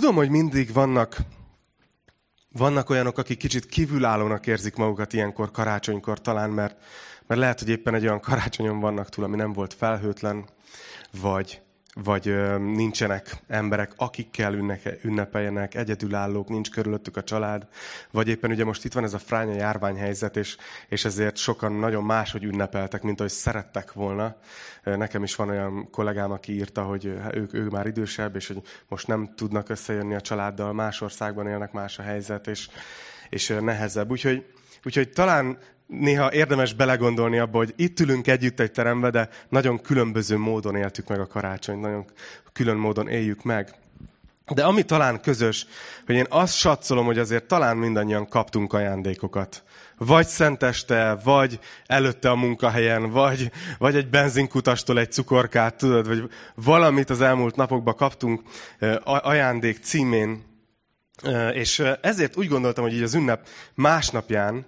tudom, hogy mindig vannak, vannak olyanok, akik kicsit kívülállónak érzik magukat ilyenkor, karácsonykor talán, mert, mert lehet, hogy éppen egy olyan karácsonyon vannak túl, ami nem volt felhőtlen, vagy, vagy nincsenek emberek, akikkel ünneke, ünnepeljenek, egyedülállók, nincs körülöttük a család, vagy éppen ugye most itt van ez a fránya járványhelyzet, és, és ezért sokan nagyon máshogy ünnepeltek, mint ahogy szerettek volna. Nekem is van olyan kollégám, aki írta, hogy ők, ők már idősebb, és hogy most nem tudnak összejönni a családdal, más országban élnek, más a helyzet, és, és nehezebb. Úgyhogy, úgyhogy talán néha érdemes belegondolni abba, hogy itt ülünk együtt egy terembe, de nagyon különböző módon éltük meg a karácsonyt, nagyon külön módon éljük meg. De ami talán közös, hogy én azt satszolom, hogy azért talán mindannyian kaptunk ajándékokat. Vagy szenteste, vagy előtte a munkahelyen, vagy, vagy egy benzinkutastól egy cukorkát, tudod, vagy valamit az elmúlt napokban kaptunk ajándék címén. És ezért úgy gondoltam, hogy így az ünnep másnapján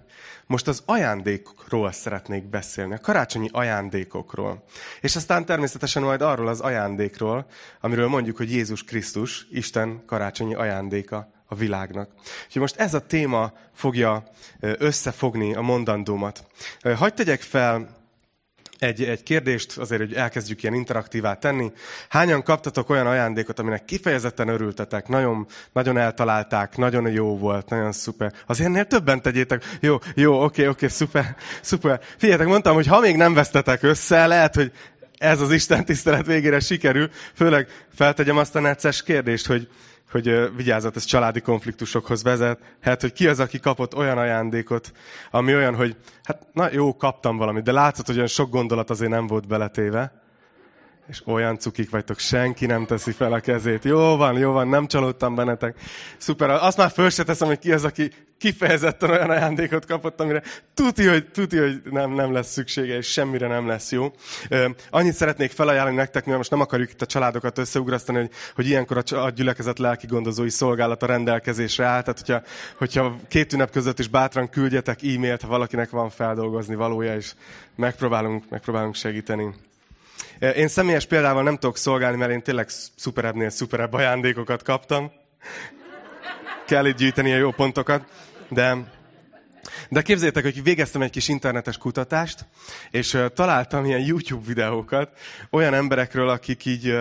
most az ajándékokról szeretnék beszélni, a karácsonyi ajándékokról. És aztán természetesen majd arról az ajándékról, amiről mondjuk, hogy Jézus Krisztus, Isten karácsonyi ajándéka a világnak. Úgyhogy most ez a téma fogja összefogni a mondandómat. Hagy tegyek fel egy, egy kérdést, azért, hogy elkezdjük ilyen interaktívá tenni. Hányan kaptatok olyan ajándékot, aminek kifejezetten örültetek, nagyon, nagyon eltalálták, nagyon jó volt, nagyon szuper. Az ennél többen tegyétek. Jó, jó, oké, oké, szuper, szuper. Figyeljetek, mondtam, hogy ha még nem vesztetek össze, lehet, hogy ez az Isten tisztelet végére sikerül. Főleg feltegyem azt a necces kérdést, hogy hogy vigyázat, ez családi konfliktusokhoz vezet. Hát, hogy ki az, aki kapott olyan ajándékot, ami olyan, hogy hát na jó, kaptam valamit, de látszott, hogy olyan sok gondolat azért nem volt beletéve és olyan cukik vagytok, senki nem teszi fel a kezét. Jó van, jó van, nem csalódtam bennetek. Szuper, azt már föl se teszem, hogy ki az, aki kifejezetten olyan ajándékot kapott, amire tuti, hogy, tuti, hogy nem, nem lesz szüksége, és semmire nem lesz jó. Annyit szeretnék felajánlani nektek, mert most nem akarjuk itt a családokat összeugrasztani, hogy, hogy ilyenkor a gyülekezet lelki gondozói szolgálata rendelkezésre áll. Tehát, hogyha, hogyha két ünnep között is bátran küldjetek e-mailt, ha valakinek van feldolgozni valója, és megpróbálunk, megpróbálunk segíteni. Én személyes példával nem tudok szolgálni, mert én tényleg szuperebbnél szuperebb ajándékokat kaptam. Kell itt gyűjteni a jó pontokat. De, de képzeljétek, hogy végeztem egy kis internetes kutatást, és találtam ilyen YouTube videókat olyan emberekről, akik így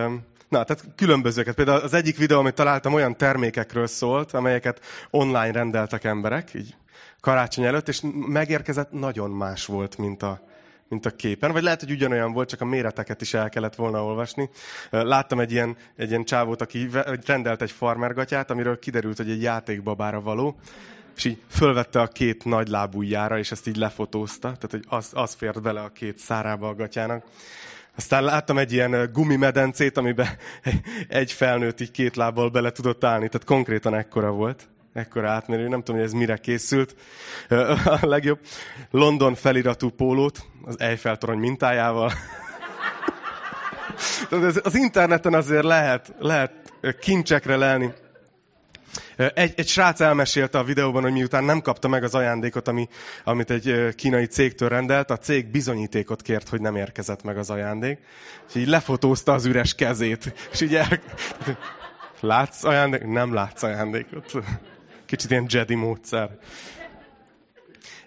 Na, tehát különbözőket. Például az egyik videó, amit találtam, olyan termékekről szólt, amelyeket online rendeltek emberek, így karácsony előtt, és megérkezett nagyon más volt, mint a, mint a képen, vagy lehet, hogy ugyanolyan volt, csak a méreteket is el kellett volna olvasni. Láttam egy ilyen, egy ilyen csávót, aki rendelt egy farmergatyát, amiről kiderült, hogy egy játékbabára való, és így fölvette a két nagy lábújjára, és ezt így lefotózta, tehát hogy az, az fért bele a két szárába a gatyának. Aztán láttam egy ilyen gumimedencét, amiben egy felnőtt így két lábbal bele tudott állni, tehát konkrétan ekkora volt ekkora átmérő, nem tudom, hogy ez mire készült. A legjobb London feliratú pólót, az Eiffel torony mintájával. az interneten azért lehet, lehet kincsekre lelni. Egy, egy srác elmesélte a videóban, hogy miután nem kapta meg az ajándékot, ami, amit egy kínai cégtől rendelt, a cég bizonyítékot kért, hogy nem érkezett meg az ajándék. És így lefotózta az üres kezét. És így el... Látsz ajándékot? Nem látsz ajándékot. Kicsit ilyen Jedi módszer.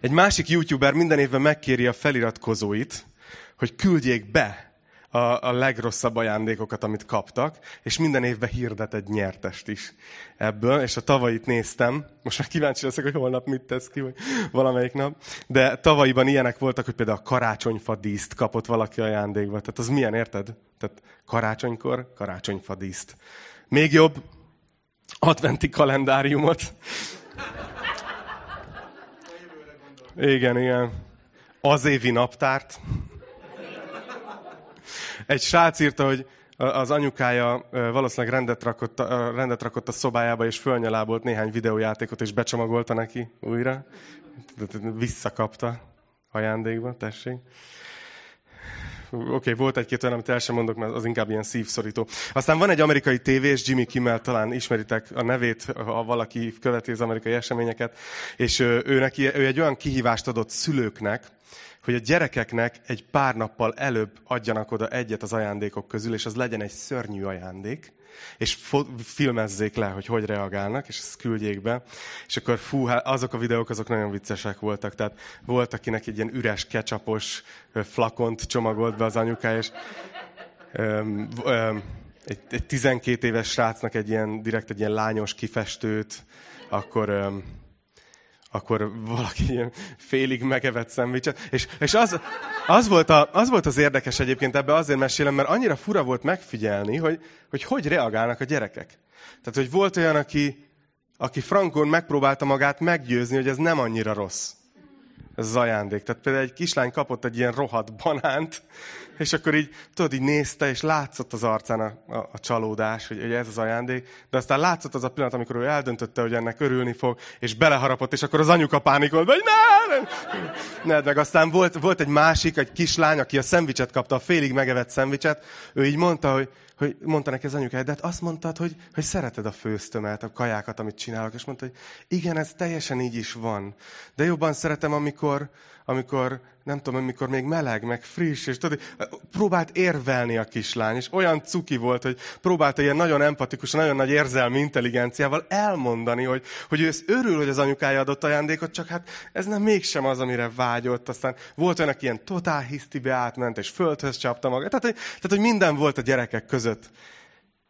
Egy másik youtuber minden évben megkéri a feliratkozóit, hogy küldjék be a, a legrosszabb ajándékokat, amit kaptak, és minden évben hirdet egy nyertest is ebből, és a tavait néztem, most már kíváncsi leszek, hogy holnap mit tesz ki, vagy valamelyik nap, de tavalyiban ilyenek voltak, hogy például a karácsonyfa díszt kapott valaki ajándékba. Tehát az milyen, érted? Tehát karácsonykor karácsonyfa díszt. Még jobb, adventi kalendáriumot. Igen, igen. Az évi naptárt. Egy srác írta, hogy az anyukája valószínűleg rendet rakott, rendet rakott a szobájába, és fölnyalábolt néhány videójátékot, és becsomagolta neki újra. Visszakapta ajándékba, tessék. Oké, okay, volt egy-két olyan, amit el sem mondok, mert az inkább ilyen szívszorító. Aztán van egy amerikai tévés, Jimmy Kimmel, talán ismeritek a nevét, ha valaki követi az amerikai eseményeket, és ő, neki, ő egy olyan kihívást adott szülőknek, hogy a gyerekeknek egy pár nappal előbb adjanak oda egyet az ajándékok közül, és az legyen egy szörnyű ajándék, és filmezzék le, hogy hogy reagálnak, és ezt küldjék be. És akkor fú, hát azok a videók, azok nagyon viccesek voltak. Tehát volt, akinek egy ilyen üres, kecsapos flakont csomagolt be az anyukája, és öm, öm, egy, egy 12 éves srácnak egy ilyen, direkt egy ilyen lányos kifestőt, akkor öm, akkor valaki ilyen félig megevett szendvicset. És, és az, az, volt a, az volt az érdekes egyébként, ebbe azért mesélem, mert annyira fura volt megfigyelni, hogy hogy, hogy reagálnak a gyerekek. Tehát, hogy volt olyan, aki, aki frankon megpróbálta magát meggyőzni, hogy ez nem annyira rossz. Ez az ajándék. Tehát például egy kislány kapott egy ilyen rohadt banánt, és akkor így, tudod, így nézte, és látszott az arcán a, a, a csalódás, hogy, hogy ez az ajándék. De aztán látszott az a pillanat, amikor ő eldöntötte, hogy ennek örülni fog, és beleharapott, és akkor az anyuka pánikolt, hogy ne, ne, ne. Meg aztán volt, volt egy másik, egy kislány, aki a szendvicset kapta, a félig megevett szendvicset, ő így mondta, hogy, hogy mondta neki az anyukája, de hát azt mondtad, hogy, hogy szereted a főztömet, a kajákat, amit csinálok, és mondta, hogy igen, ez teljesen így is van. De jobban szeretem, amikor, amikor nem tudom, amikor még meleg, meg friss, és tudod, próbált érvelni a kislány, és olyan cuki volt, hogy próbálta ilyen nagyon empatikus, nagyon nagy érzelmi intelligenciával elmondani, hogy, hogy ő ezt örül, hogy az anyukája adott ajándékot, csak hát ez nem mégsem az, amire vágyott. Aztán volt olyan, aki ilyen totál hisztibe átment, és földhöz csapta magát. Tehát, tehát, hogy minden volt a gyerekek között.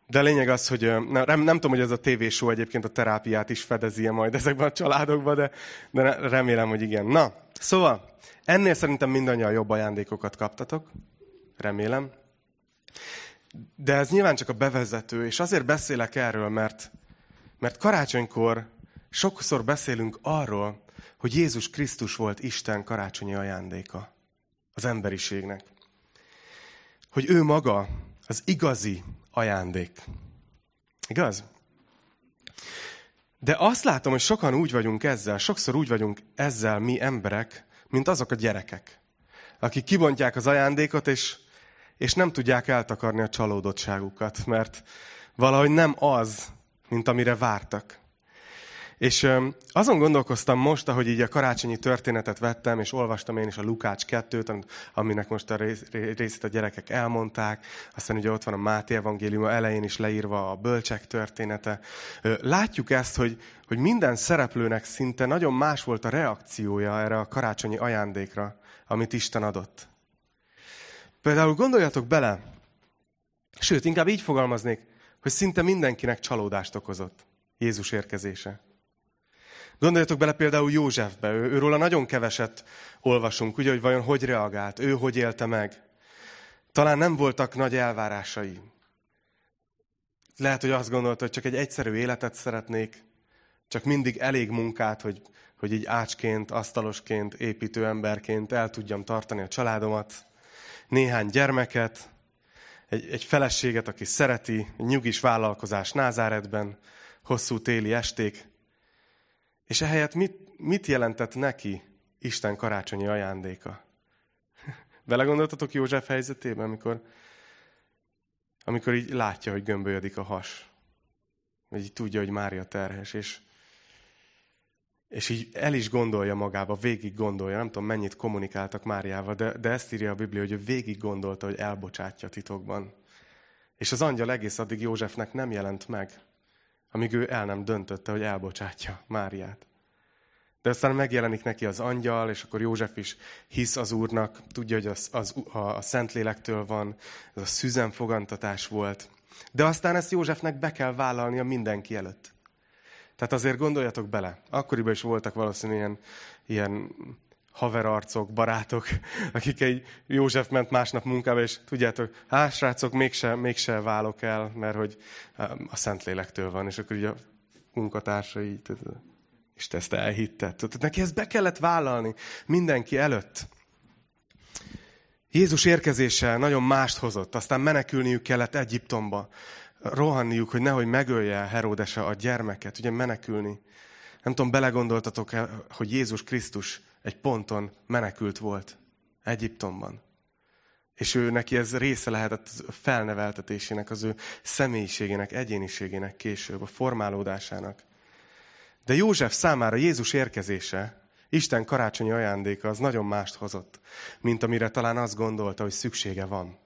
De a lényeg az, hogy nem, nem tudom, hogy ez a tévésó egyébként a terápiát is fedezi -e majd ezekben a családokban, de, de remélem, hogy igen. Na, szóval ennél szerintem mindannyian jobb ajándékokat kaptatok. Remélem. De ez nyilván csak a bevezető, és azért beszélek erről, mert, mert karácsonykor sokszor beszélünk arról, hogy Jézus Krisztus volt Isten karácsonyi ajándéka az emberiségnek. Hogy ő maga az igazi ajándék. Igaz? De azt látom, hogy sokan úgy vagyunk ezzel, sokszor úgy vagyunk ezzel mi emberek, mint azok a gyerekek, akik kibontják az ajándékot, és, és nem tudják eltakarni a csalódottságukat, mert valahogy nem az, mint amire vártak. És azon gondolkoztam most, ahogy így a karácsonyi történetet vettem, és olvastam én is a Lukács 2-t, aminek most a részét a gyerekek elmondták, aztán ugye ott van a Máté evangélium elején is leírva a bölcsek története. Látjuk ezt, hogy, hogy minden szereplőnek szinte nagyon más volt a reakciója erre a karácsonyi ajándékra, amit Isten adott. Például gondoljatok bele, sőt, inkább így fogalmaznék, hogy szinte mindenkinek csalódást okozott Jézus érkezése. Gondoljatok bele például Józsefbe, ő, őróla nagyon keveset olvasunk, ugye, hogy vajon hogy reagált, ő hogy élte meg. Talán nem voltak nagy elvárásai. Lehet, hogy azt gondolta, hogy csak egy egyszerű életet szeretnék, csak mindig elég munkát, hogy, hogy így ácsként, asztalosként, építő emberként el tudjam tartani a családomat, néhány gyermeket, egy, egy feleséget, aki szereti, egy nyugis vállalkozás Názáretben, hosszú téli esték, és ehelyett mit, mit jelentett neki Isten karácsonyi ajándéka? Belegondoltatok József helyzetében, amikor, amikor így látja, hogy gömbölyödik a has. Hogy így tudja, hogy Mária terhes, és, és így el is gondolja magába, végig gondolja, nem tudom mennyit kommunikáltak Máriával, de, de ezt írja a Biblia, hogy ő végig gondolta, hogy elbocsátja titokban. És az angyal egész addig Józsefnek nem jelent meg amíg ő el nem döntötte, hogy elbocsátja Máriát. De aztán megjelenik neki az angyal, és akkor József is hisz az Úrnak, tudja, hogy az, az, a, a Szentlélektől van, ez a szüzen fogantatás volt. De aztán ezt Józsefnek be kell vállalnia mindenki előtt. Tehát azért gondoljatok bele, akkoriban is voltak valószínűleg ilyen, ilyen haverarcok, barátok, akik egy József ment másnap munkába, és tudjátok, hát srácok, mégse, mégse válok el, mert hogy a Szentlélektől van, és akkor így a munkatársai, és te ezt elhitted. Tudod, neki ezt be kellett vállalni mindenki előtt. Jézus érkezése nagyon mást hozott, aztán menekülniük kellett Egyiptomba, rohanniuk, hogy nehogy megölje Heródese a gyermeket, ugye menekülni. Nem tudom, belegondoltatok el, hogy Jézus Krisztus egy ponton menekült volt Egyiptomban. És ő neki ez része lehetett a felneveltetésének, az ő személyiségének, egyéniségének később, a formálódásának. De József számára Jézus érkezése, Isten karácsonyi ajándéka az nagyon mást hozott, mint amire talán azt gondolta, hogy szüksége van.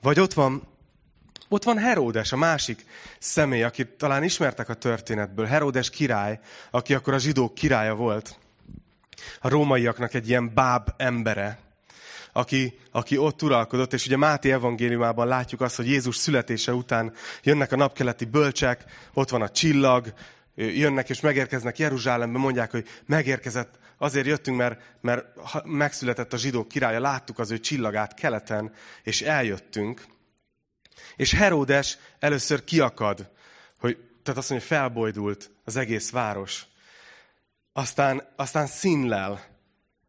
Vagy ott van Ott van Heródes, a másik személy, akit talán ismertek a történetből. Heródes király, aki akkor a zsidók királya volt. A rómaiaknak egy ilyen báb embere, aki, aki ott uralkodott, és ugye Máté evangéliumában látjuk azt, hogy Jézus születése után jönnek a napkeleti bölcsek, ott van a csillag, jönnek és megérkeznek Jeruzsálembe, mondják, hogy megérkezett, azért jöttünk, mert, mert megszületett a zsidók királya, láttuk az ő csillagát keleten, és eljöttünk. És Heródes először kiakad, hogy, tehát azt mondja, felbojdult az egész város. Aztán, aztán színlel,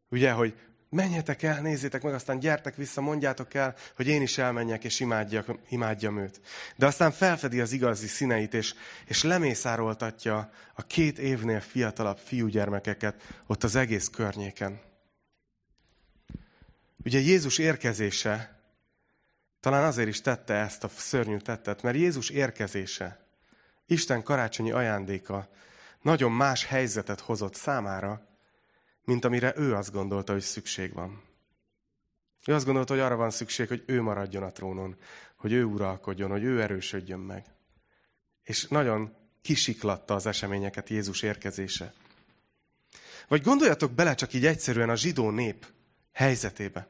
ugye, hogy menjetek el, nézzétek meg, aztán gyertek vissza, mondjátok el, hogy én is elmenjek, és imádjak, imádjam őt. De aztán felfedi az igazi színeit, és, és lemészároltatja a két évnél fiatalabb fiúgyermekeket ott az egész környéken. Ugye Jézus érkezése talán azért is tette ezt a szörnyű tettet, mert Jézus érkezése, Isten karácsonyi ajándéka nagyon más helyzetet hozott számára, mint amire ő azt gondolta, hogy szükség van. Ő azt gondolta, hogy arra van szükség, hogy ő maradjon a trónon, hogy ő uralkodjon, hogy ő erősödjön meg. És nagyon kisiklatta az eseményeket Jézus érkezése. Vagy gondoljatok bele csak így egyszerűen a zsidó nép helyzetébe.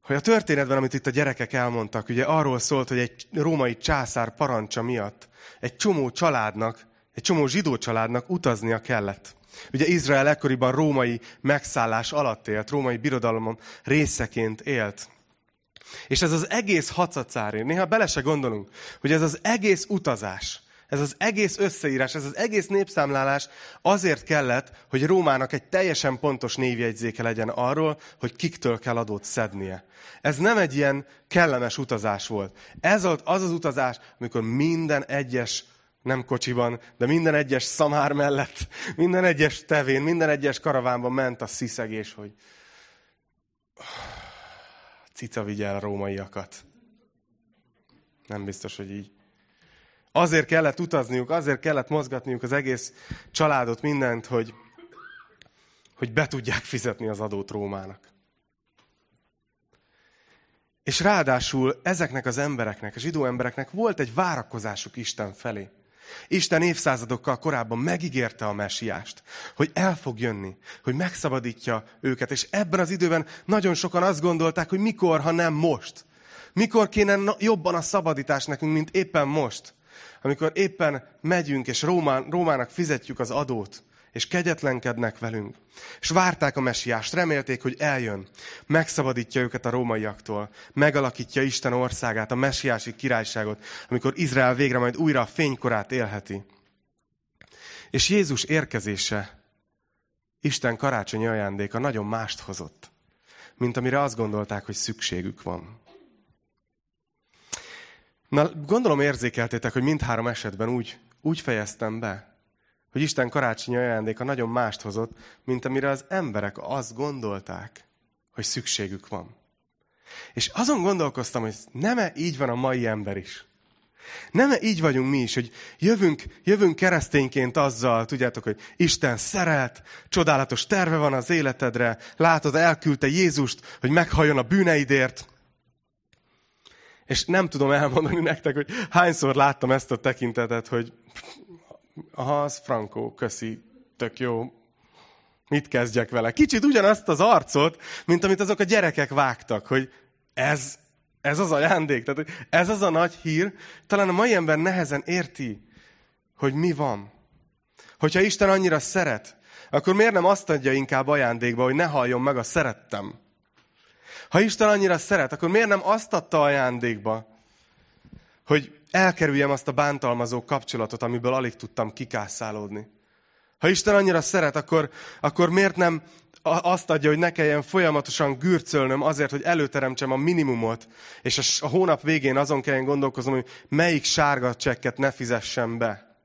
Hogy a történetben, amit itt a gyerekek elmondtak, ugye arról szólt, hogy egy római császár parancsa miatt egy csomó családnak, egy csomó zsidó családnak utaznia kellett. Ugye Izrael ekkoriban római megszállás alatt élt, római birodalom részeként élt. És ez az egész hacacári, néha bele se gondolunk, hogy ez az egész utazás, ez az egész összeírás, ez az egész népszámlálás azért kellett, hogy Rómának egy teljesen pontos névjegyzéke legyen arról, hogy kiktől kell adót szednie. Ez nem egy ilyen kellemes utazás volt. Ez volt az az utazás, amikor minden egyes nem kocsiban, de minden egyes szamár mellett, minden egyes tevén, minden egyes karavánban ment a sziszegés, hogy cica vigye el a rómaiakat. Nem biztos, hogy így. Azért kellett utazniuk, azért kellett mozgatniuk az egész családot, mindent, hogy, hogy be tudják fizetni az adót Rómának. És ráadásul ezeknek az embereknek, a zsidó embereknek volt egy várakozásuk Isten felé. Isten évszázadokkal korábban megígérte a mesiást, hogy el fog jönni, hogy megszabadítja őket, és ebben az időben nagyon sokan azt gondolták, hogy mikor, ha nem most. Mikor kéne jobban a szabadítás nekünk, mint éppen most. Amikor éppen megyünk, és Rómán, Rómának fizetjük az adót, és kegyetlenkednek velünk. És várták a mesiást, remélték, hogy eljön, megszabadítja őket a rómaiaktól, megalakítja Isten országát, a mesiási királyságot, amikor Izrael végre majd újra a fénykorát élheti. És Jézus érkezése, Isten karácsonyi ajándéka nagyon mást hozott, mint amire azt gondolták, hogy szükségük van. Na, gondolom érzékeltétek, hogy mindhárom esetben úgy, úgy fejeztem be, hogy Isten karácsonyi ajándéka nagyon mást hozott, mint amire az emberek azt gondolták, hogy szükségük van. És azon gondolkoztam, hogy nem -e így van a mai ember is. nem -e így vagyunk mi is, hogy jövünk, jövünk keresztényként azzal, tudjátok, hogy Isten szeret, csodálatos terve van az életedre, látod, elküldte Jézust, hogy meghalljon a bűneidért, és nem tudom elmondani nektek, hogy hányszor láttam ezt a tekintetet, hogy aha, az Frankó, köszi, tök jó, mit kezdjek vele? Kicsit ugyanazt az arcot, mint amit azok a gyerekek vágtak, hogy ez, ez az ajándék, tehát ez az a nagy hír. Talán a mai ember nehezen érti, hogy mi van. Hogyha Isten annyira szeret, akkor miért nem azt adja inkább ajándékba, hogy ne halljon meg a szerettem? Ha Isten annyira szeret, akkor miért nem azt adta ajándékba, hogy elkerüljem azt a bántalmazó kapcsolatot, amiből alig tudtam kikászálódni. Ha Isten annyira szeret, akkor, akkor miért nem azt adja, hogy ne kelljen folyamatosan gürcölnöm azért, hogy előteremtsem a minimumot, és a, hónap végén azon kelljen gondolkoznom, hogy melyik sárga csekket ne fizessem be.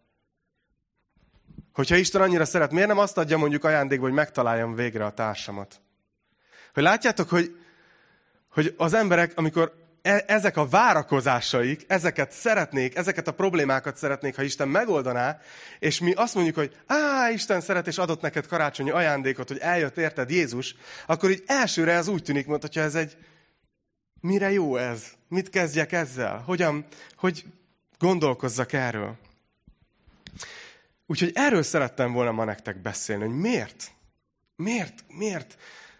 Hogyha Isten annyira szeret, miért nem azt adja mondjuk ajándékba, hogy megtaláljam végre a társamat? Hogy látjátok, hogy, hogy az emberek, amikor E, ezek a várakozásaik, ezeket szeretnék, ezeket a problémákat szeretnék, ha Isten megoldaná, és mi azt mondjuk, hogy á, Isten szeret és adott neked karácsonyi ajándékot, hogy eljött érted Jézus, akkor így elsőre ez úgy tűnik, mintha ez egy, Mire jó ez? Mit kezdjek ezzel? Hogyan, hogy gondolkozzak erről? Úgyhogy erről szerettem volna ma nektek beszélni, hogy miért? Miért? Miért?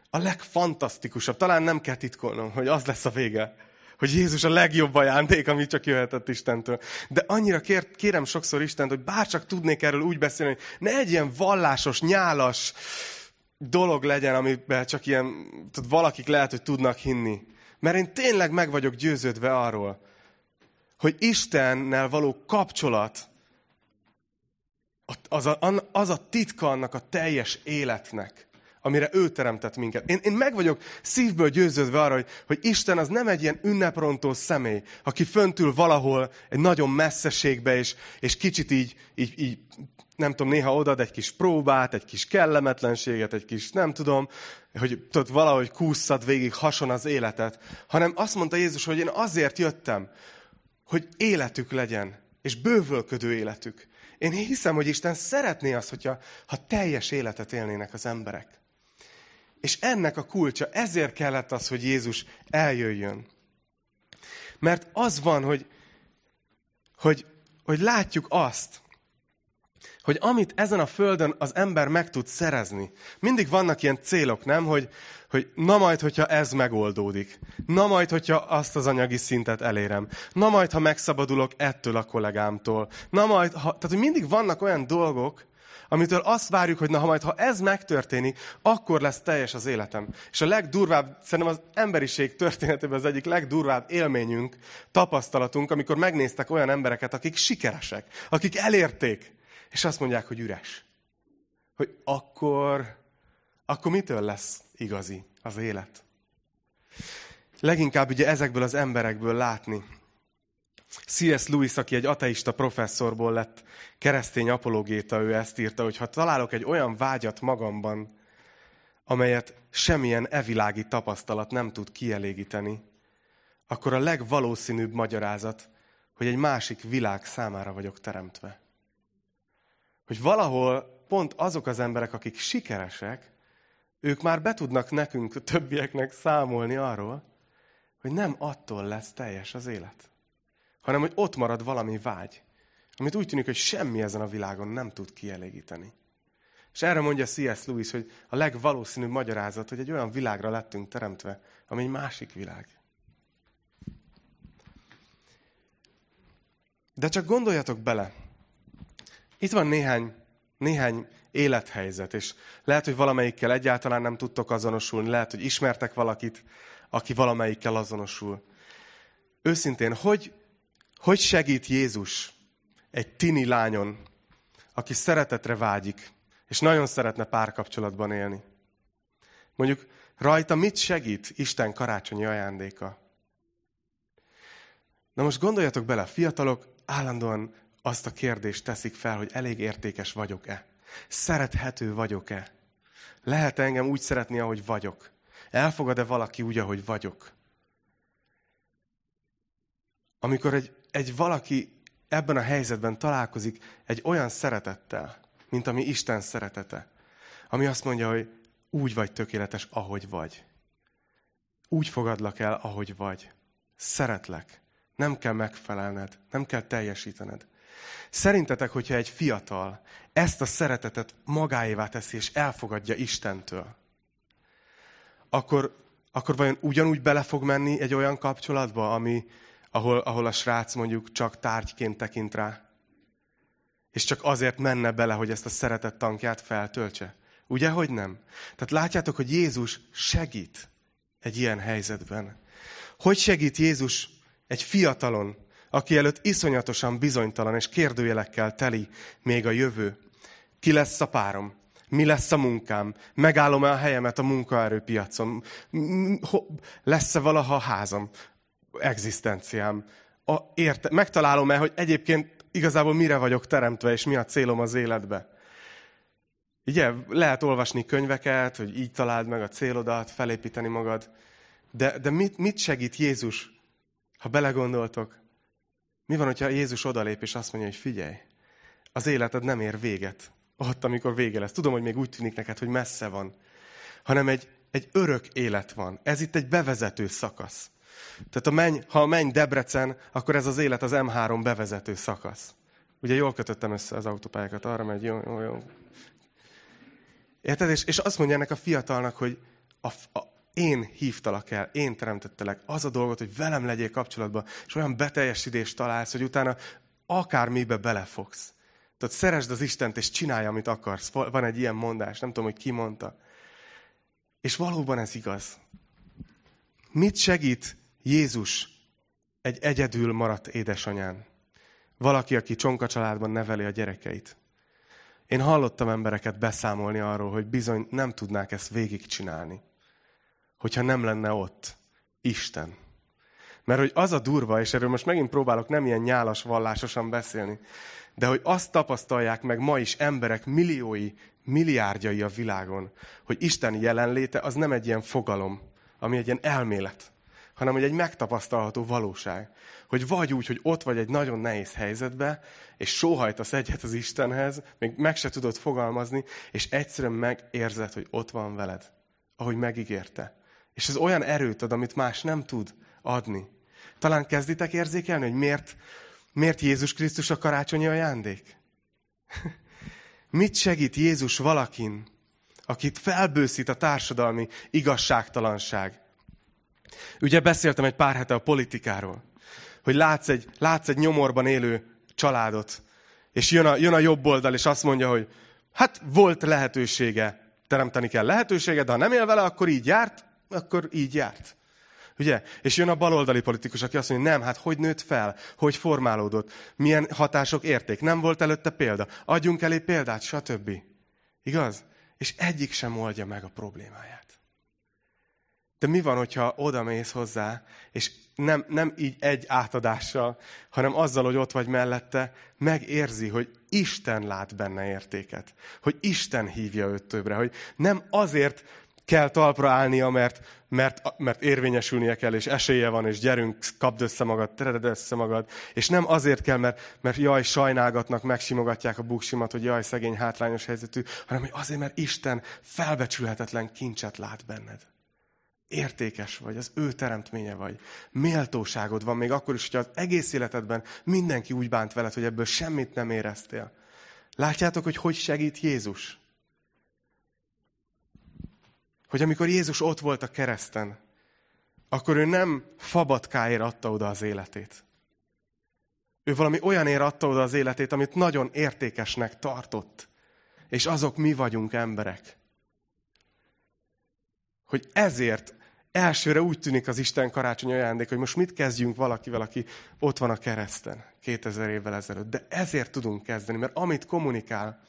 A legfantasztikusabb, talán nem kell titkolnom, hogy az lesz a vége, hogy Jézus a legjobb ajándék, ami csak jöhetett Istentől. De annyira kér, kérem sokszor Istent, hogy bárcsak tudnék erről úgy beszélni, hogy ne egy ilyen vallásos, nyálas dolog legyen, amiben csak ilyen, tudod, valakik lehet, hogy tudnak hinni. Mert én tényleg meg vagyok győződve arról, hogy Istennel való kapcsolat az a, az a titka annak a teljes életnek, amire ő teremtett minket. Én, én meg vagyok szívből győződve arra, hogy, hogy Isten az nem egy ilyen ünneprontó személy, aki föntül valahol egy nagyon messzeségbe, és, és kicsit így, így, így nem tudom, néha odad egy kis próbát, egy kis kellemetlenséget, egy kis, nem tudom, hogy tudod, valahogy kúszszad végig hason az életet, hanem azt mondta Jézus, hogy én azért jöttem, hogy életük legyen, és bővölködő életük. Én hiszem, hogy Isten szeretné azt, hogyha, ha teljes életet élnének az emberek. És ennek a kulcsa, ezért kellett az, hogy Jézus eljöjjön. Mert az van, hogy, hogy, hogy látjuk azt, hogy amit ezen a földön az ember meg tud szerezni, mindig vannak ilyen célok, nem? Hogy, hogy na majd, hogyha ez megoldódik. Na majd, hogyha azt az anyagi szintet elérem. Na majd, ha megszabadulok ettől a kollégámtól. Na majd, ha, tehát hogy mindig vannak olyan dolgok, amitől azt várjuk, hogy na ha majd, ha ez megtörténik, akkor lesz teljes az életem. És a legdurvább, szerintem az emberiség történetében az egyik legdurvább élményünk, tapasztalatunk, amikor megnéztek olyan embereket, akik sikeresek, akik elérték, és azt mondják, hogy üres. Hogy akkor, akkor mitől lesz igazi az élet? Leginkább ugye ezekből az emberekből látni. C.S. Lewis, aki egy ateista professzorból lett keresztény apologéta, ő ezt írta, hogy ha találok egy olyan vágyat magamban, amelyet semmilyen evilági tapasztalat nem tud kielégíteni, akkor a legvalószínűbb magyarázat, hogy egy másik világ számára vagyok teremtve hogy valahol pont azok az emberek, akik sikeresek, ők már be tudnak nekünk, többieknek számolni arról, hogy nem attól lesz teljes az élet, hanem hogy ott marad valami vágy, amit úgy tűnik, hogy semmi ezen a világon nem tud kielégíteni. És erre mondja C.S. Lewis, hogy a legvalószínűbb magyarázat, hogy egy olyan világra lettünk teremtve, ami egy másik világ. De csak gondoljatok bele, itt van néhány, néhány élethelyzet, és lehet, hogy valamelyikkel egyáltalán nem tudtok azonosulni, lehet, hogy ismertek valakit, aki valamelyikkel azonosul. Őszintén, hogy, hogy segít Jézus egy tini lányon, aki szeretetre vágyik, és nagyon szeretne párkapcsolatban élni? Mondjuk rajta mit segít Isten karácsonyi ajándéka? Na most gondoljatok bele, fiatalok állandóan azt a kérdést teszik fel, hogy elég értékes vagyok-e? Szerethető vagyok-e? Lehet -e engem úgy szeretni, ahogy vagyok? Elfogad-e valaki úgy, ahogy vagyok? Amikor egy, egy valaki ebben a helyzetben találkozik egy olyan szeretettel, mint ami Isten szeretete, ami azt mondja, hogy úgy vagy tökéletes, ahogy vagy. Úgy fogadlak el, ahogy vagy. Szeretlek. Nem kell megfelelned, nem kell teljesítened. Szerintetek, hogyha egy fiatal ezt a szeretetet magáévá teszi, és elfogadja Istentől, akkor, akkor vajon ugyanúgy bele fog menni egy olyan kapcsolatba, ami, ahol, ahol a srác mondjuk csak tárgyként tekint rá? És csak azért menne bele, hogy ezt a szeretet tankját feltöltse? Ugye, hogy nem? Tehát látjátok, hogy Jézus segít egy ilyen helyzetben. Hogy segít Jézus egy fiatalon, aki előtt iszonyatosan bizonytalan és kérdőjelekkel teli még a jövő. Ki lesz a párom? Mi lesz a munkám? Megállom-e a helyemet a munkaerőpiacon? Lesz-e valaha házam? Egzisztenciám? A, érte, megtalálom-e, hogy egyébként igazából mire vagyok teremtve, és mi a célom az életbe? Ugye, lehet olvasni könyveket, hogy így találd meg a célodat, felépíteni magad, de, de mit, mit segít Jézus, ha belegondoltok? Mi van, hogyha Jézus odalép, és azt mondja, hogy figyelj, az életed nem ér véget ott, amikor vége lesz. Tudom, hogy még úgy tűnik neked, hogy messze van, hanem egy, egy örök élet van. Ez itt egy bevezető szakasz. Tehát a menny, ha a menny Debrecen, akkor ez az élet az M3 bevezető szakasz. Ugye jól kötöttem össze az autópályákat, arra megy, jó, jó, jó. Érted? És, és azt mondja ennek a fiatalnak, hogy a, a, én hívtalak el, én teremtettelek az a dolgot, hogy velem legyél kapcsolatban, és olyan beteljesítést találsz, hogy utána akármibe belefogsz. Tehát szeresd az Istent, és csinálj, amit akarsz. Van egy ilyen mondás, nem tudom, hogy ki mondta. És valóban ez igaz. Mit segít Jézus egy egyedül maradt édesanyán? Valaki, aki csonka családban neveli a gyerekeit. Én hallottam embereket beszámolni arról, hogy bizony nem tudnák ezt végigcsinálni, hogyha nem lenne ott Isten. Mert hogy az a durva, és erről most megint próbálok nem ilyen nyálas vallásosan beszélni, de hogy azt tapasztalják meg ma is emberek milliói, milliárdjai a világon, hogy Isten jelenléte az nem egy ilyen fogalom, ami egy ilyen elmélet, hanem hogy egy megtapasztalható valóság. Hogy vagy úgy, hogy ott vagy egy nagyon nehéz helyzetbe, és sóhajtasz egyet az Istenhez, még meg se tudod fogalmazni, és egyszerűen megérzed, hogy ott van veled, ahogy megígérte. És ez olyan erőt ad, amit más nem tud adni. Talán kezditek érzékelni, hogy miért, miért Jézus Krisztus a karácsonyi ajándék? Mit segít Jézus valakin, akit felbőszít a társadalmi igazságtalanság? Ugye beszéltem egy pár hete a politikáról, hogy látsz egy, látsz egy nyomorban élő családot, és jön a, jön a jobb oldal, és azt mondja, hogy hát volt lehetősége, teremteni kell lehetőséget, de ha nem él vele, akkor így járt, akkor így járt. Ugye? És jön a baloldali politikus, aki azt mondja, nem, hát hogy nőtt fel, hogy formálódott, milyen hatások érték, nem volt előtte példa, adjunk elé példát, stb. Igaz? És egyik sem oldja meg a problémáját. De mi van, hogyha oda mész hozzá, és nem, nem így egy átadással, hanem azzal, hogy ott vagy mellette, megérzi, hogy Isten lát benne értéket. Hogy Isten hívja őt többre. Hogy nem azért kell talpra állnia, mert, mert, mert érvényesülnie kell, és esélye van, és gyerünk, kapd össze magad, tered össze magad. És nem azért kell, mert, mert jaj, sajnálgatnak, megsimogatják a buksimat, hogy jaj, szegény, hátrányos helyzetű, hanem hogy azért, mert Isten felbecsülhetetlen kincset lát benned értékes vagy, az ő teremtménye vagy. Méltóságod van, még akkor is, hogyha az egész életedben mindenki úgy bánt veled, hogy ebből semmit nem éreztél. Látjátok, hogy hogy segít Jézus? Hogy amikor Jézus ott volt a kereszten, akkor ő nem fabatkáért adta oda az életét. Ő valami olyanért adta oda az életét, amit nagyon értékesnek tartott. És azok mi vagyunk emberek. Hogy ezért elsőre úgy tűnik az Isten karácsony ajándék, hogy most mit kezdjünk valakivel, aki ott van a kereszten 2000 évvel ezelőtt. De ezért tudunk kezdeni, mert amit kommunikál,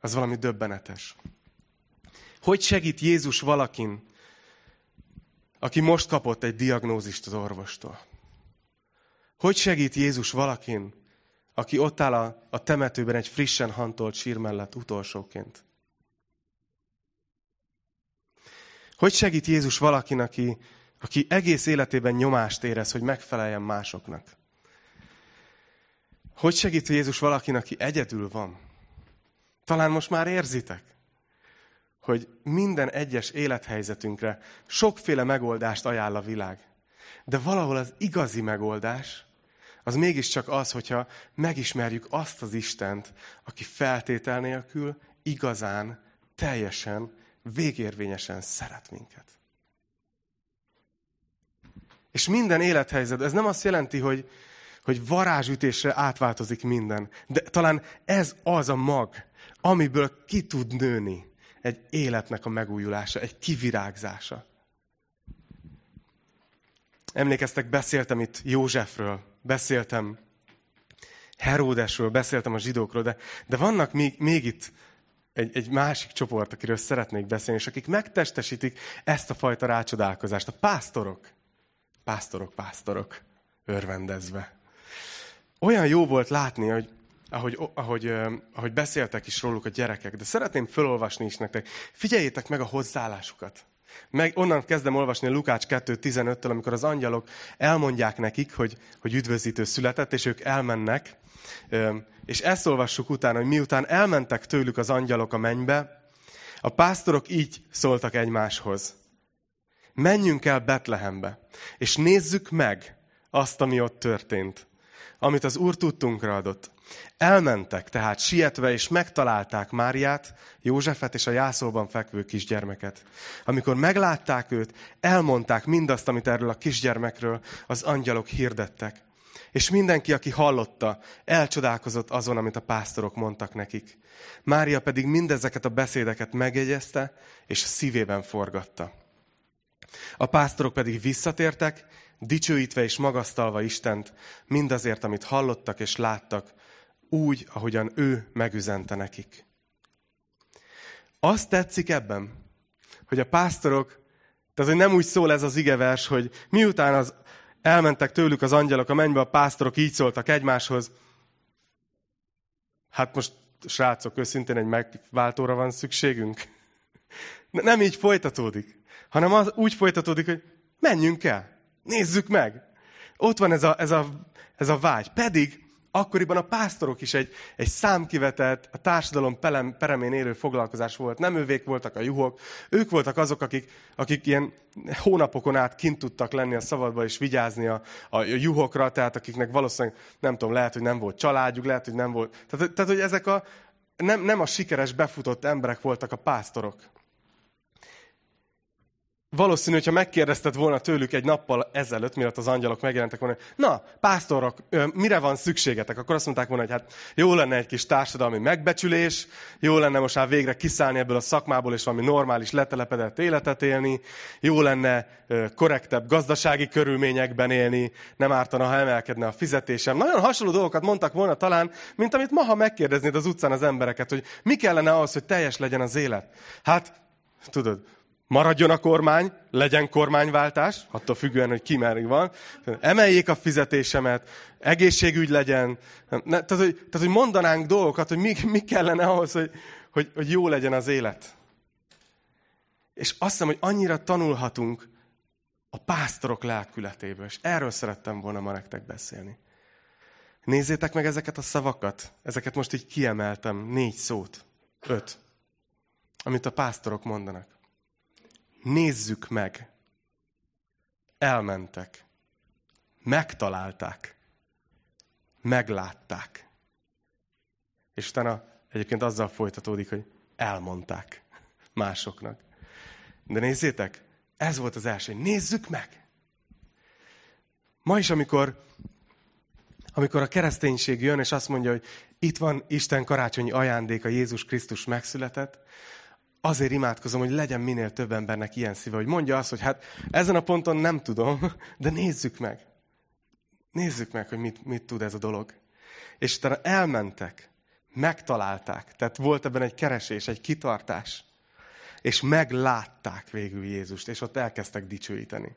az valami döbbenetes. Hogy segít Jézus valakin, aki most kapott egy diagnózist az orvostól? Hogy segít Jézus valakin, aki ott áll a, a temetőben egy frissen hantolt sír mellett utolsóként? Hogy segít Jézus valakin, aki, aki egész életében nyomást érez, hogy megfeleljen másoknak? Hogy segít Jézus valakin, aki egyedül van? Talán most már érzitek, hogy minden egyes élethelyzetünkre sokféle megoldást ajánl a világ. De valahol az igazi megoldás, az mégiscsak az, hogyha megismerjük azt az Istent, aki feltétel nélkül, igazán, teljesen végérvényesen szeret minket. És minden élethelyzet, ez nem azt jelenti, hogy, hogy varázsütésre átváltozik minden, de talán ez az a mag, amiből ki tud nőni egy életnek a megújulása, egy kivirágzása. Emlékeztek, beszéltem itt Józsefről, beszéltem Heródesről, beszéltem a zsidókról, de, de vannak még, még itt egy, egy másik csoport, akiről szeretnék beszélni, és akik megtestesítik ezt a fajta rácsodálkozást. A pásztorok. Pásztorok, pásztorok. Örvendezve. Olyan jó volt látni, hogy ahogy, ahogy, ahogy beszéltek is róluk a gyerekek, de szeretném felolvasni is nektek. Figyeljétek meg a hozzáállásukat. Meg onnan kezdem olvasni a Lukács 2.15-től, amikor az angyalok elmondják nekik, hogy, hogy üdvözítő született, és ők elmennek, és ezt olvassuk utána, hogy miután elmentek tőlük az angyalok a mennybe, a pásztorok így szóltak egymáshoz. menjünk el Betlehembe, és nézzük meg azt, ami ott történt, amit az Úr tudtunkra adott. Elmentek tehát sietve, és megtalálták Máriát, Józsefet és a jászolban fekvő kisgyermeket. Amikor meglátták őt, elmondták mindazt, amit erről a kisgyermekről az angyalok hirdettek. És mindenki, aki hallotta, elcsodálkozott azon, amit a pásztorok mondtak nekik. Mária pedig mindezeket a beszédeket megjegyezte, és szívében forgatta. A pásztorok pedig visszatértek, dicsőítve és magasztalva Istent, mindazért, amit hallottak és láttak, úgy, ahogyan ő megüzente nekik. Azt tetszik ebben, hogy a pásztorok, tehát hogy nem úgy szól ez az igevers, hogy miután az, elmentek tőlük az angyalok a mennybe, a pásztorok így szóltak egymáshoz, hát most srácok, őszintén egy megváltóra van szükségünk. Nem így folytatódik, hanem az úgy folytatódik, hogy menjünk el, nézzük meg. Ott van ez a, ez a, ez a vágy. Pedig akkoriban a pásztorok is egy, egy számkivetett, a társadalom pelem, peremén érő foglalkozás volt. Nem ővék voltak a juhok, ők voltak azok, akik, akik ilyen hónapokon át kint tudtak lenni a szabadba és vigyázni a, a juhokra, tehát akiknek valószínűleg, nem tudom, lehet, hogy nem volt családjuk, lehet, hogy nem volt. Tehát, tehát hogy ezek a, nem, nem a sikeres, befutott emberek voltak a pásztorok. Valószínű, hogyha megkérdezted volna tőlük egy nappal ezelőtt, mielőtt az angyalok megjelentek volna, na, pásztorok, mire van szükségetek? Akkor azt mondták volna, hogy hát jó lenne egy kis társadalmi megbecsülés, jó lenne most már végre kiszállni ebből a szakmából, és valami normális, letelepedett életet élni, jó lenne korrektebb gazdasági körülményekben élni, nem ártana, ha emelkedne a fizetésem. Nagyon hasonló dolgokat mondtak volna talán, mint amit ma, ha megkérdeznéd az utcán az embereket, hogy mi kellene ahhoz, hogy teljes legyen az élet. Hát, tudod, Maradjon a kormány, legyen kormányváltás, attól függően, hogy ki merig van. Emeljék a fizetésemet, egészségügy legyen. Ne, tehát, hogy, tehát, hogy mondanánk dolgokat, hogy mi, mi kellene ahhoz, hogy, hogy, hogy jó legyen az élet. És azt hiszem, hogy annyira tanulhatunk a pásztorok lelkületéből, és erről szerettem volna ma nektek beszélni. Nézzétek meg ezeket a szavakat, ezeket most így kiemeltem, négy szót, öt, amit a pásztorok mondanak nézzük meg. Elmentek. Megtalálták. Meglátták. És utána egyébként azzal folytatódik, hogy elmondták másoknak. De nézzétek, ez volt az első. Nézzük meg! Ma is, amikor, amikor a kereszténység jön, és azt mondja, hogy itt van Isten karácsonyi ajándéka, Jézus Krisztus megszületett, azért imádkozom, hogy legyen minél több embernek ilyen szíve, hogy mondja azt, hogy hát ezen a ponton nem tudom, de nézzük meg. Nézzük meg, hogy mit, mit tud ez a dolog. És utána elmentek, megtalálták, tehát volt ebben egy keresés, egy kitartás, és meglátták végül Jézust, és ott elkezdtek dicsőíteni.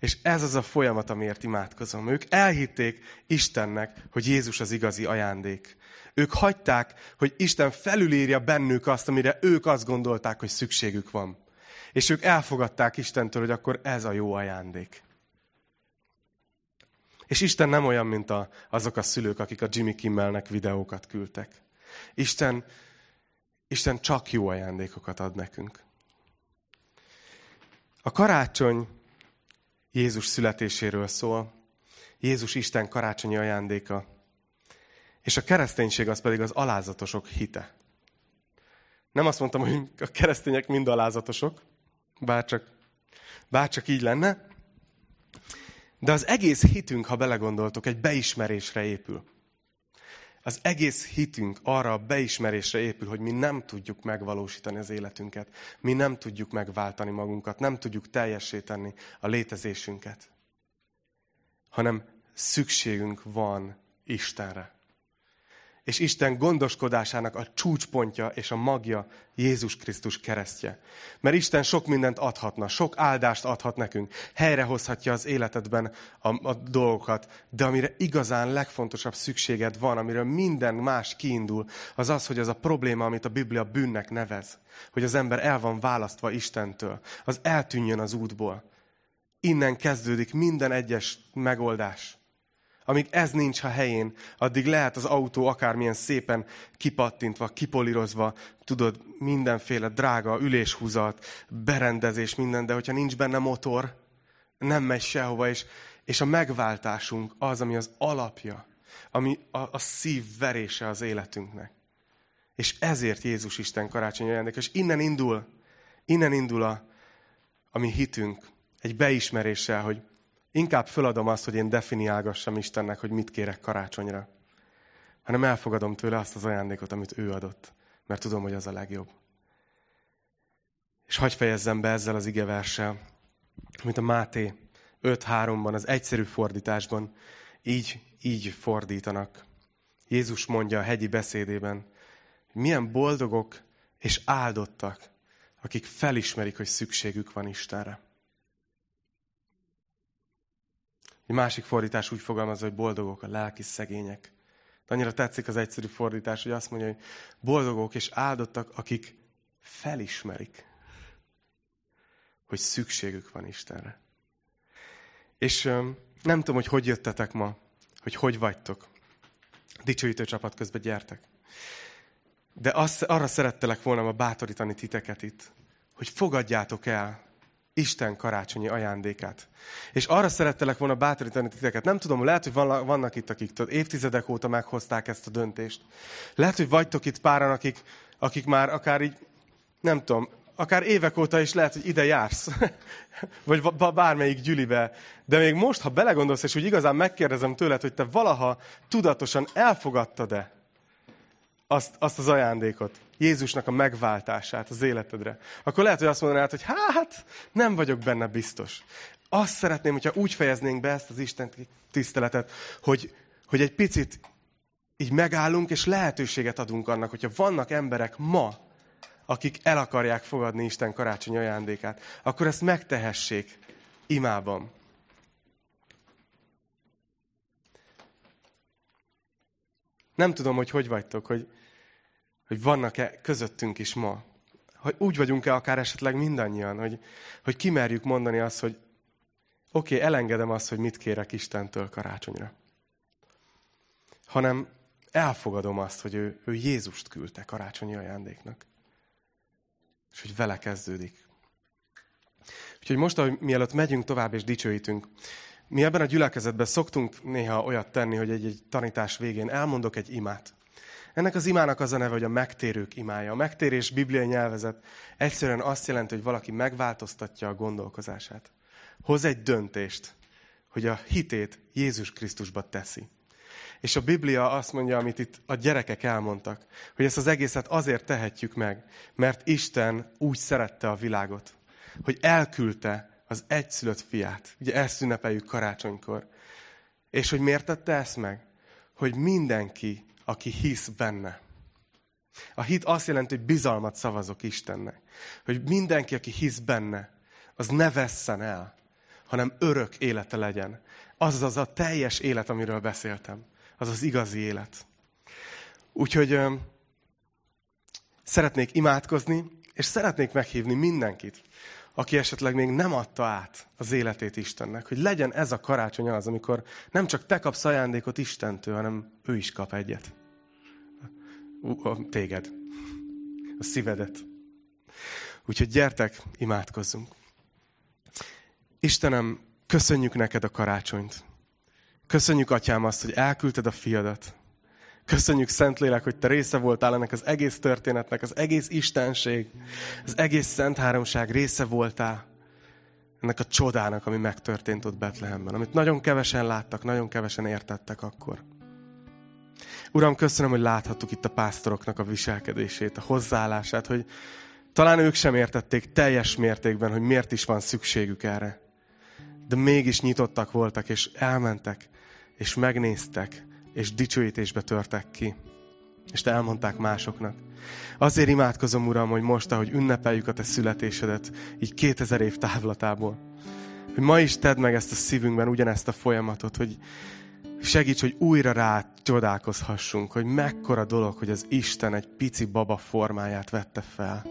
És ez az a folyamat, amiért imádkozom. Ők elhitték Istennek, hogy Jézus az igazi ajándék. Ők hagyták, hogy Isten felülírja bennük azt, amire ők azt gondolták, hogy szükségük van. És ők elfogadták Istentől, hogy akkor ez a jó ajándék. És Isten nem olyan, mint a, azok a szülők, akik a Jimmy Kimmelnek videókat küldtek. Isten, Isten csak jó ajándékokat ad nekünk. A karácsony Jézus születéséről szól. Jézus Isten karácsonyi ajándéka. És a kereszténység az pedig az alázatosok hite. Nem azt mondtam, hogy a keresztények mind alázatosok, bárcsak, bárcsak így lenne, de az egész hitünk, ha belegondoltok, egy beismerésre épül. Az egész hitünk arra a beismerésre épül, hogy mi nem tudjuk megvalósítani az életünket. Mi nem tudjuk megváltani magunkat, nem tudjuk teljesíteni a létezésünket. Hanem szükségünk van Istenre és Isten gondoskodásának a csúcspontja és a magja Jézus Krisztus keresztje. Mert Isten sok mindent adhatna, sok áldást adhat nekünk, helyrehozhatja az életedben a, a dolgokat, de amire igazán legfontosabb szükséged van, amiről minden más kiindul, az az, hogy az a probléma, amit a Biblia bűnnek nevez, hogy az ember el van választva Istentől, az eltűnjön az útból. Innen kezdődik minden egyes megoldás amíg ez nincs a helyén, addig lehet az autó akármilyen szépen kipattintva, kipolírozva, tudod, mindenféle drága üléshúzat, berendezés, minden, de hogyha nincs benne motor, nem megy sehova, és, és a megváltásunk az, ami az alapja, ami a, a szív verése az életünknek. És ezért Jézus Isten karácsony ajándék. És innen indul, innen indul a, a mi hitünk, egy beismeréssel, hogy inkább föladom azt, hogy én definiálgassam Istennek, hogy mit kérek karácsonyra, hanem elfogadom tőle azt az ajándékot, amit ő adott, mert tudom, hogy az a legjobb. És hagyj fejezzem be ezzel az igeverssel, amit a Máté 5.3-ban, az egyszerű fordításban így, így fordítanak. Jézus mondja a hegyi beszédében, milyen boldogok és áldottak, akik felismerik, hogy szükségük van Istenre. Egy másik fordítás úgy fogalmazza, hogy boldogok a lelki szegények. De annyira tetszik az egyszerű fordítás, hogy azt mondja, hogy boldogok és áldottak, akik felismerik, hogy szükségük van Istenre. És nem tudom, hogy hogy jöttetek ma, hogy hogy vagytok. Dicsőítő csapat közben gyertek. De azt, arra szerettelek volna ma bátorítani titeket itt, hogy fogadjátok el Isten karácsonyi ajándékát. És arra szerettelek volna bátorítani titeket. Nem tudom, lehet, hogy vannak itt, akik tudod, évtizedek óta meghozták ezt a döntést. Lehet, hogy vagytok itt páran, akik, akik már akár így, nem tudom, akár évek óta is lehet, hogy ide jársz. Vagy bármelyik gyülibe. De még most, ha belegondolsz, és úgy igazán megkérdezem tőled, hogy te valaha tudatosan elfogadtad-e azt, azt az ajándékot, Jézusnak a megváltását az életedre, akkor lehet, hogy azt mondanád, hogy hát nem vagyok benne biztos. Azt szeretném, hogyha úgy fejeznénk be ezt az Isten tiszteletet, hogy, hogy egy picit így megállunk, és lehetőséget adunk annak, hogyha vannak emberek ma, akik el akarják fogadni Isten karácsony ajándékát, akkor ezt megtehessék imában. Nem tudom, hogy hogy vagytok, hogy, hogy vannak-e közöttünk is ma. Hogy úgy vagyunk-e akár esetleg mindannyian, hogy, hogy kimerjük mondani azt, hogy oké, okay, elengedem azt, hogy mit kérek Istentől karácsonyra. Hanem elfogadom azt, hogy ő, ő Jézust küldte karácsonyi ajándéknak. És hogy vele kezdődik. Úgyhogy most, ahogy mielőtt megyünk tovább és dicsőítünk, mi ebben a gyülekezetben szoktunk néha olyat tenni, hogy egy-egy tanítás végén elmondok egy imát. Ennek az imának az a neve, hogy a megtérők imája. A megtérés bibliai nyelvezet egyszerűen azt jelenti, hogy valaki megváltoztatja a gondolkozását. Hoz egy döntést, hogy a hitét Jézus Krisztusba teszi. És a Biblia azt mondja, amit itt a gyerekek elmondtak, hogy ezt az egészet azért tehetjük meg, mert Isten úgy szerette a világot, hogy elküldte az egyszülött fiát. Ugye ezt ünnepeljük karácsonykor. És hogy miért tette ezt meg? Hogy mindenki aki hisz benne. A hit azt jelenti, hogy bizalmat szavazok Istennek. Hogy mindenki, aki hisz benne, az ne vesszen el, hanem örök élete legyen. Az az a teljes élet, amiről beszéltem. Az az igazi élet. Úgyhogy ö, szeretnék imádkozni, és szeretnék meghívni mindenkit, aki esetleg még nem adta át az életét Istennek, hogy legyen ez a karácsony az, amikor nem csak te kapsz ajándékot Istentől, hanem ő is kap egyet téged, a szívedet. Úgyhogy gyertek, imádkozzunk. Istenem, köszönjük neked a karácsonyt. Köszönjük, Atyám, azt, hogy elküldted a fiadat. Köszönjük, Szentlélek, hogy te része voltál ennek az egész történetnek, az egész Istenség, az egész Szent Háromság része voltál ennek a csodának, ami megtörtént ott Betlehemben, amit nagyon kevesen láttak, nagyon kevesen értettek akkor. Uram, köszönöm, hogy láthattuk itt a pásztoroknak a viselkedését, a hozzáállását, hogy talán ők sem értették teljes mértékben, hogy miért is van szükségük erre. De mégis nyitottak voltak, és elmentek, és megnéztek, és dicsőítésbe törtek ki. És te elmondták másoknak. Azért imádkozom, Uram, hogy most, ahogy ünnepeljük a te születésedet, így 2000 év távlatából, hogy ma is tedd meg ezt a szívünkben ugyanezt a folyamatot, hogy Segíts, hogy újra rá csodálkozhassunk, hogy mekkora dolog, hogy az Isten egy pici baba formáját vette fel.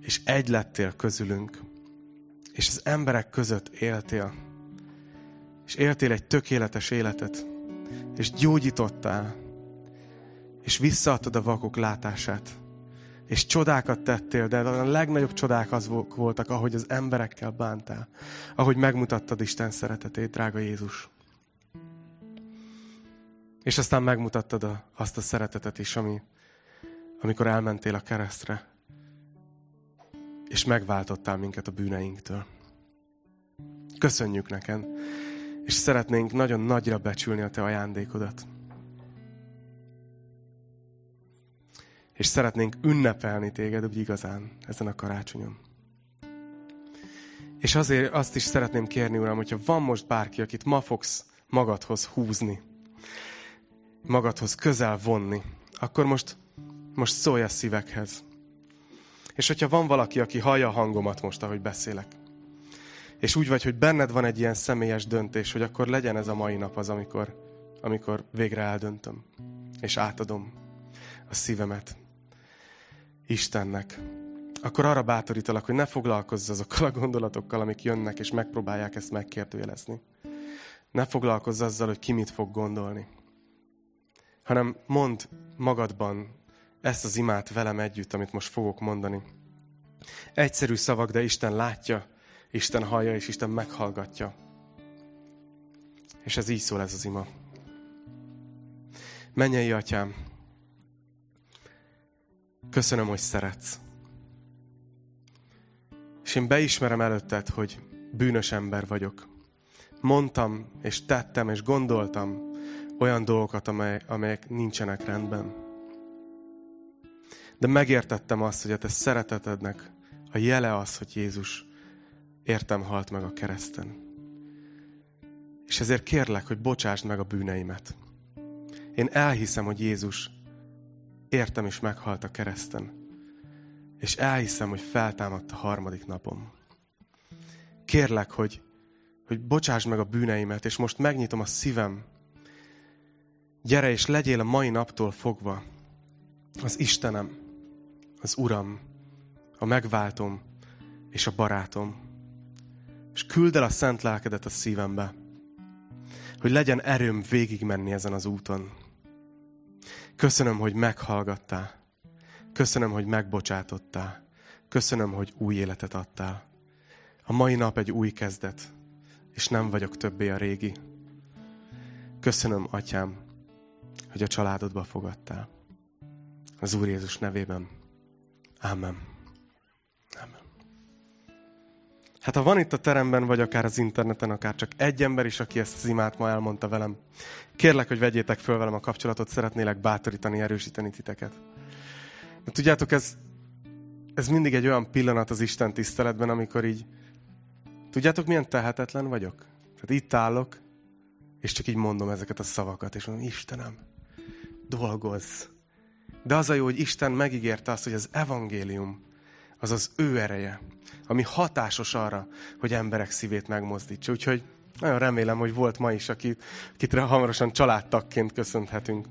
És egy lettél közülünk. És az emberek között éltél. és éltél egy tökéletes életet, és gyógyítottál, és visszaadtad a vakok látását, és csodákat tettél, de a legnagyobb csodák az voltak, ahogy az emberekkel bántál, ahogy megmutattad Isten szeretetét, drága Jézus. És aztán megmutattad a, azt a szeretetet is, ami, amikor elmentél a keresztre, és megváltottál minket a bűneinktől. Köszönjük neked, és szeretnénk nagyon nagyra becsülni a te ajándékodat. És szeretnénk ünnepelni téged úgy igazán ezen a karácsonyon. És azért azt is szeretném kérni, Uram, hogyha van most bárki, akit ma fogsz magadhoz húzni, magadhoz közel vonni, akkor most, most szólj a szívekhez. És hogyha van valaki, aki hallja a hangomat most, ahogy beszélek, és úgy vagy, hogy benned van egy ilyen személyes döntés, hogy akkor legyen ez a mai nap az, amikor, amikor végre eldöntöm, és átadom a szívemet Istennek, akkor arra bátorítalak, hogy ne foglalkozz azokkal a gondolatokkal, amik jönnek, és megpróbálják ezt megkérdőjelezni. Ne foglalkozz azzal, hogy ki mit fog gondolni. Hanem mondd magadban ezt az imát velem együtt, amit most fogok mondani. Egyszerű szavak, de Isten látja, Isten hallja, és Isten meghallgatja. És ez így szól ez az ima. Mennyei atyám, köszönöm, hogy szeretsz. És én beismerem előtted, hogy bűnös ember vagyok. Mondtam, és tettem, és gondoltam olyan dolgokat, amely, amelyek nincsenek rendben. De megértettem azt, hogy a te szeretetednek a jele az, hogy Jézus értem halt meg a kereszten. És ezért kérlek, hogy bocsásd meg a bűneimet. Én elhiszem, hogy Jézus értem is meghalt a kereszten. És elhiszem, hogy feltámadt a harmadik napom. Kérlek, hogy, hogy bocsásd meg a bűneimet, és most megnyitom a szívem. Gyere és legyél a mai naptól fogva az Istenem, az Uram, a megváltom és a barátom és küld el a szent lelkedet a szívembe, hogy legyen erőm végigmenni ezen az úton. Köszönöm, hogy meghallgattál. Köszönöm, hogy megbocsátottál. Köszönöm, hogy új életet adtál. A mai nap egy új kezdet, és nem vagyok többé a régi. Köszönöm, Atyám, hogy a családodba fogadtál. Az Úr Jézus nevében. Amen. Hát ha van itt a teremben, vagy akár az interneten, akár csak egy ember is, aki ezt az imát ma elmondta velem, kérlek, hogy vegyétek föl velem a kapcsolatot, szeretnélek bátorítani, erősíteni titeket. De tudjátok, ez, ez mindig egy olyan pillanat az Isten tiszteletben, amikor így, tudjátok, milyen tehetetlen vagyok? Tehát itt állok, és csak így mondom ezeket a szavakat, és mondom, Istenem, dolgozz. De az a jó, hogy Isten megígérte azt, hogy az evangélium, az az ő ereje, ami hatásos arra, hogy emberek szívét megmozdítsa. Úgyhogy nagyon remélem, hogy volt ma is, akit, akit hamarosan családtagként köszönhetünk.